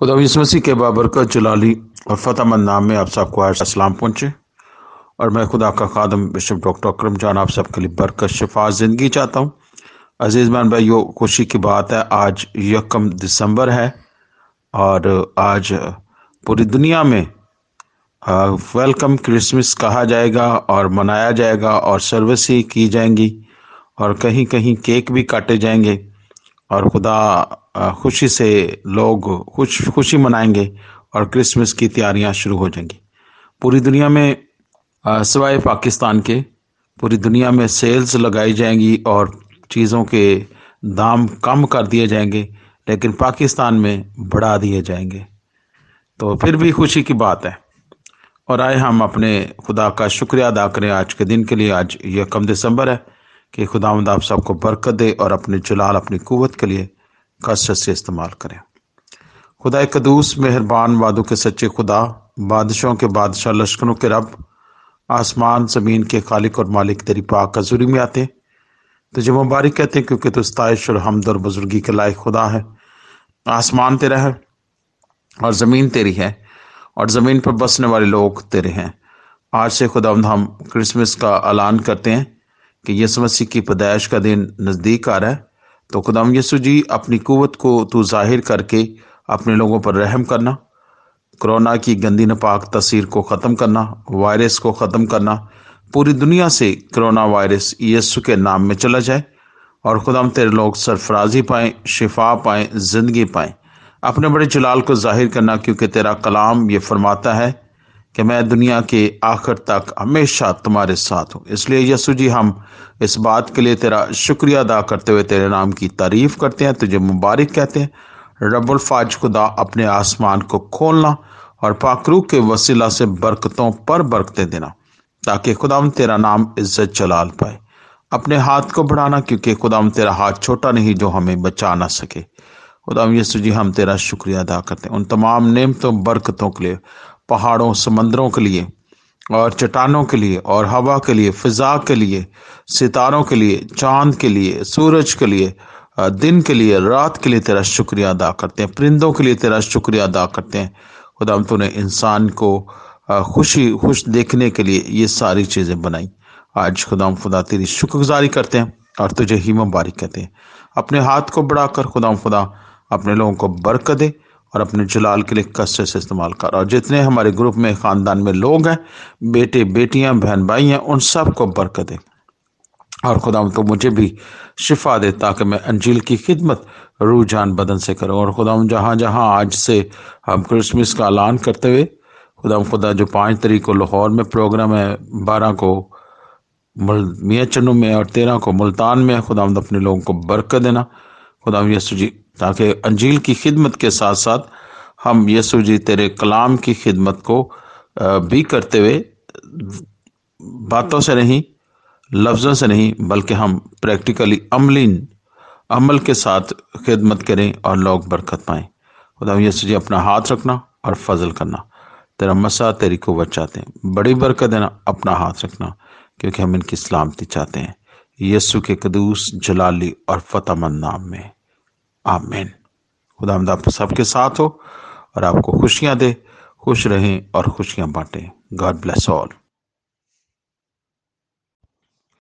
خدا مسیح کے بابرکت جلالی اور فتح مند نام میں آپ سب کو السلام پہنچے اور میں خدا کا خادم بشپ ڈاکٹر اکرم جان آپ سب کے لیے برکت شفا زندگی چاہتا ہوں۔ عزیز مان بھائی خوشی کی بات ہے، آج یکم دسمبر ہے اور آج پوری دنیا میں ویلکم کرسمس کہا جائے گا اور منایا جائے گا اور سروس ہی کی جائیں گی اور کہیں کہیں کیک بھی کاٹے جائیں گے۔ اور خدا خوشی سے لوگ خوش، خوشی منائیں گے اور کرسمس کی تیاریاں شروع ہو جائیں گی۔ پوری دنیا میں سوائے پاکستان کے، پوری دنیا میں سیلز لگائی جائیں گی اور چیزوں کے دام کم کر دیے جائیں گے، لیکن پاکستان میں بڑھا دیے جائیں گے۔ تو پھر بھی خوشی کی بات ہے۔ اور آئے ہم اپنے خدا کا شکریہ ادا کریں۔ آج کے دن کے لیے آج یہ کم دسمبر ہے۔ کہ خدا مد آپ سب کو برکت دے اور اپنے جلال، اپنی قوت کے لیے کثرت سے استعمال کریں۔ خدا قدوس، مہربان وادوں کے سچے خدا، بادشاہوں کے بادشاہ، لشکروں کے رب، آسمان، زمین کے خالق اور مالک تیری پاک حضوری میں آتے۔ ہیں تجھے مبارک کہتے ہیں کیونکہ تو استائش اور حمد اور بزرگی کے لائق خدا ہے۔ آسمان تیرا ہے اور زمین تیری ہے اور زمین پر بسنے والے لوگ تیرے ہیں۔ آج سے خدا ہم کرسمس کا اعلان کرتے ہیں۔ کہ یسو مسیح کی پیدائش کا دن نزدیک آ رہا ہے، تو خدام یسو جی اپنی قوت کو تو ظاہر کر کے اپنے لوگوں پر رحم کرنا، کرونا کی گندی نپاک تصویر کو ختم کرنا، وائرس کو ختم کرنا، پوری دنیا سے کرونا وائرس یسو کے نام میں چلا جائے، اور خدام تیرے لوگ سرفرازی پائیں، شفا پائیں، زندگی پائیں۔ اپنے بڑے جلال کو ظاہر کرنا، کیونکہ تیرا کلام یہ فرماتا ہے کہ میں دنیا کے آخر تک ہمیشہ تمہارے ساتھ ہوں۔ اس لیے یسو جی ہم اس بات کے لیے تیرا شکریہ ادا کرتے ہوئے تیرے نام کی تعریف کرتے ہیں، تجھے مبارک کہتے ہیں۔ رب الفاظ خدا اپنے آسمان کو کھولنا اور پاکرو کے وسیلہ سے برکتوں پر برکتے دینا، تاکہ خدا تیرا نام عزت جلال پائے۔ اپنے ہاتھ کو بڑھانا، کیونکہ خدا تیرا ہاتھ چھوٹا نہیں جو ہمیں بچا نہ سکے۔ خدا یسو جی ہم تیرا شکریہ ادا کرتے ہیں۔ ان تمام نعمتوں، برکتوں کے لیے پہاڑوں، سمندروں کے لیے اور چٹانوں کے لیے اور ہوا کے لیے، فضا کے لیے، ستاروں کے لیے، چاند کے لیے، سورج کے لیے دن کے لیے، رات کے لیے تیرا شکریہ ادا کرتے ہیں، پرندوں کے لیے تیرا شکریہ ادا کرتے ہیں۔ خدا تو نے انسان کو خوشی، خوش دیکھنے کے لیے یہ ساری چیزیں بنائی آج خدا خدا تیری شکر گزاری کرتے ہیں اور تجھے ہی مبارک کہتے ہیں۔ اپنے ہاتھ کو بڑھا کر خدا خدا اپنے لوگوں کو برکت دے۔ اور اپنے جلال کے لیے کثرت سے استعمال کر اور جتنے ہمارے گروپ میں خاندان میں لوگ ہیں، بیٹے، بیٹیاں، بہن بھائی ہیں ان سب کو برکت دے اور خدا تو مجھے بھی شفا دے تاکہ میں انجیل کی خدمت روح جان بدن سے کروں۔ اور خدا جہاں جہاں آج سے ہم کرسمس کا اعلان کرتے ہوئے، خدا خدا جو پانچ تاریخ کو لاہور میں پروگرام ہے، بارہ کو میاں چنو میں اور تیرہ کو ملتان میں، خدا اپنے لوگوں کو برکت دینا۔ خدا یسو جی تاکہ انجیل کی خدمت کے ساتھ ساتھ ہم یسو جی تیرے کلام کی خدمت کو بھی کرتے ہوئے باتوں سے نہیں، لفظوں سے نہیں، بلکہ ہم پریکٹیکلی عملین عمل کے ساتھ خدمت کریں اور لوگ برکت پائیں۔ خدا یسو جی اپنا ہاتھ رکھنا اور فضل کرنا۔ تیرا مسا تیری قوت چاہتے ہیں۔ بڑی برکت دینا، اپنا ہاتھ رکھنا، کیونکہ ہم ان کی سلامتی چاہتے ہیں۔ یسو کے قدوس، جلالی اور فتح مند نام میں۔ آمین۔ خدا آمد آپ سب کے ساتھ ہو اور آپ کو خوشیاں دے، خوش رہیں اور خوشیاں بانٹیں۔ God bless all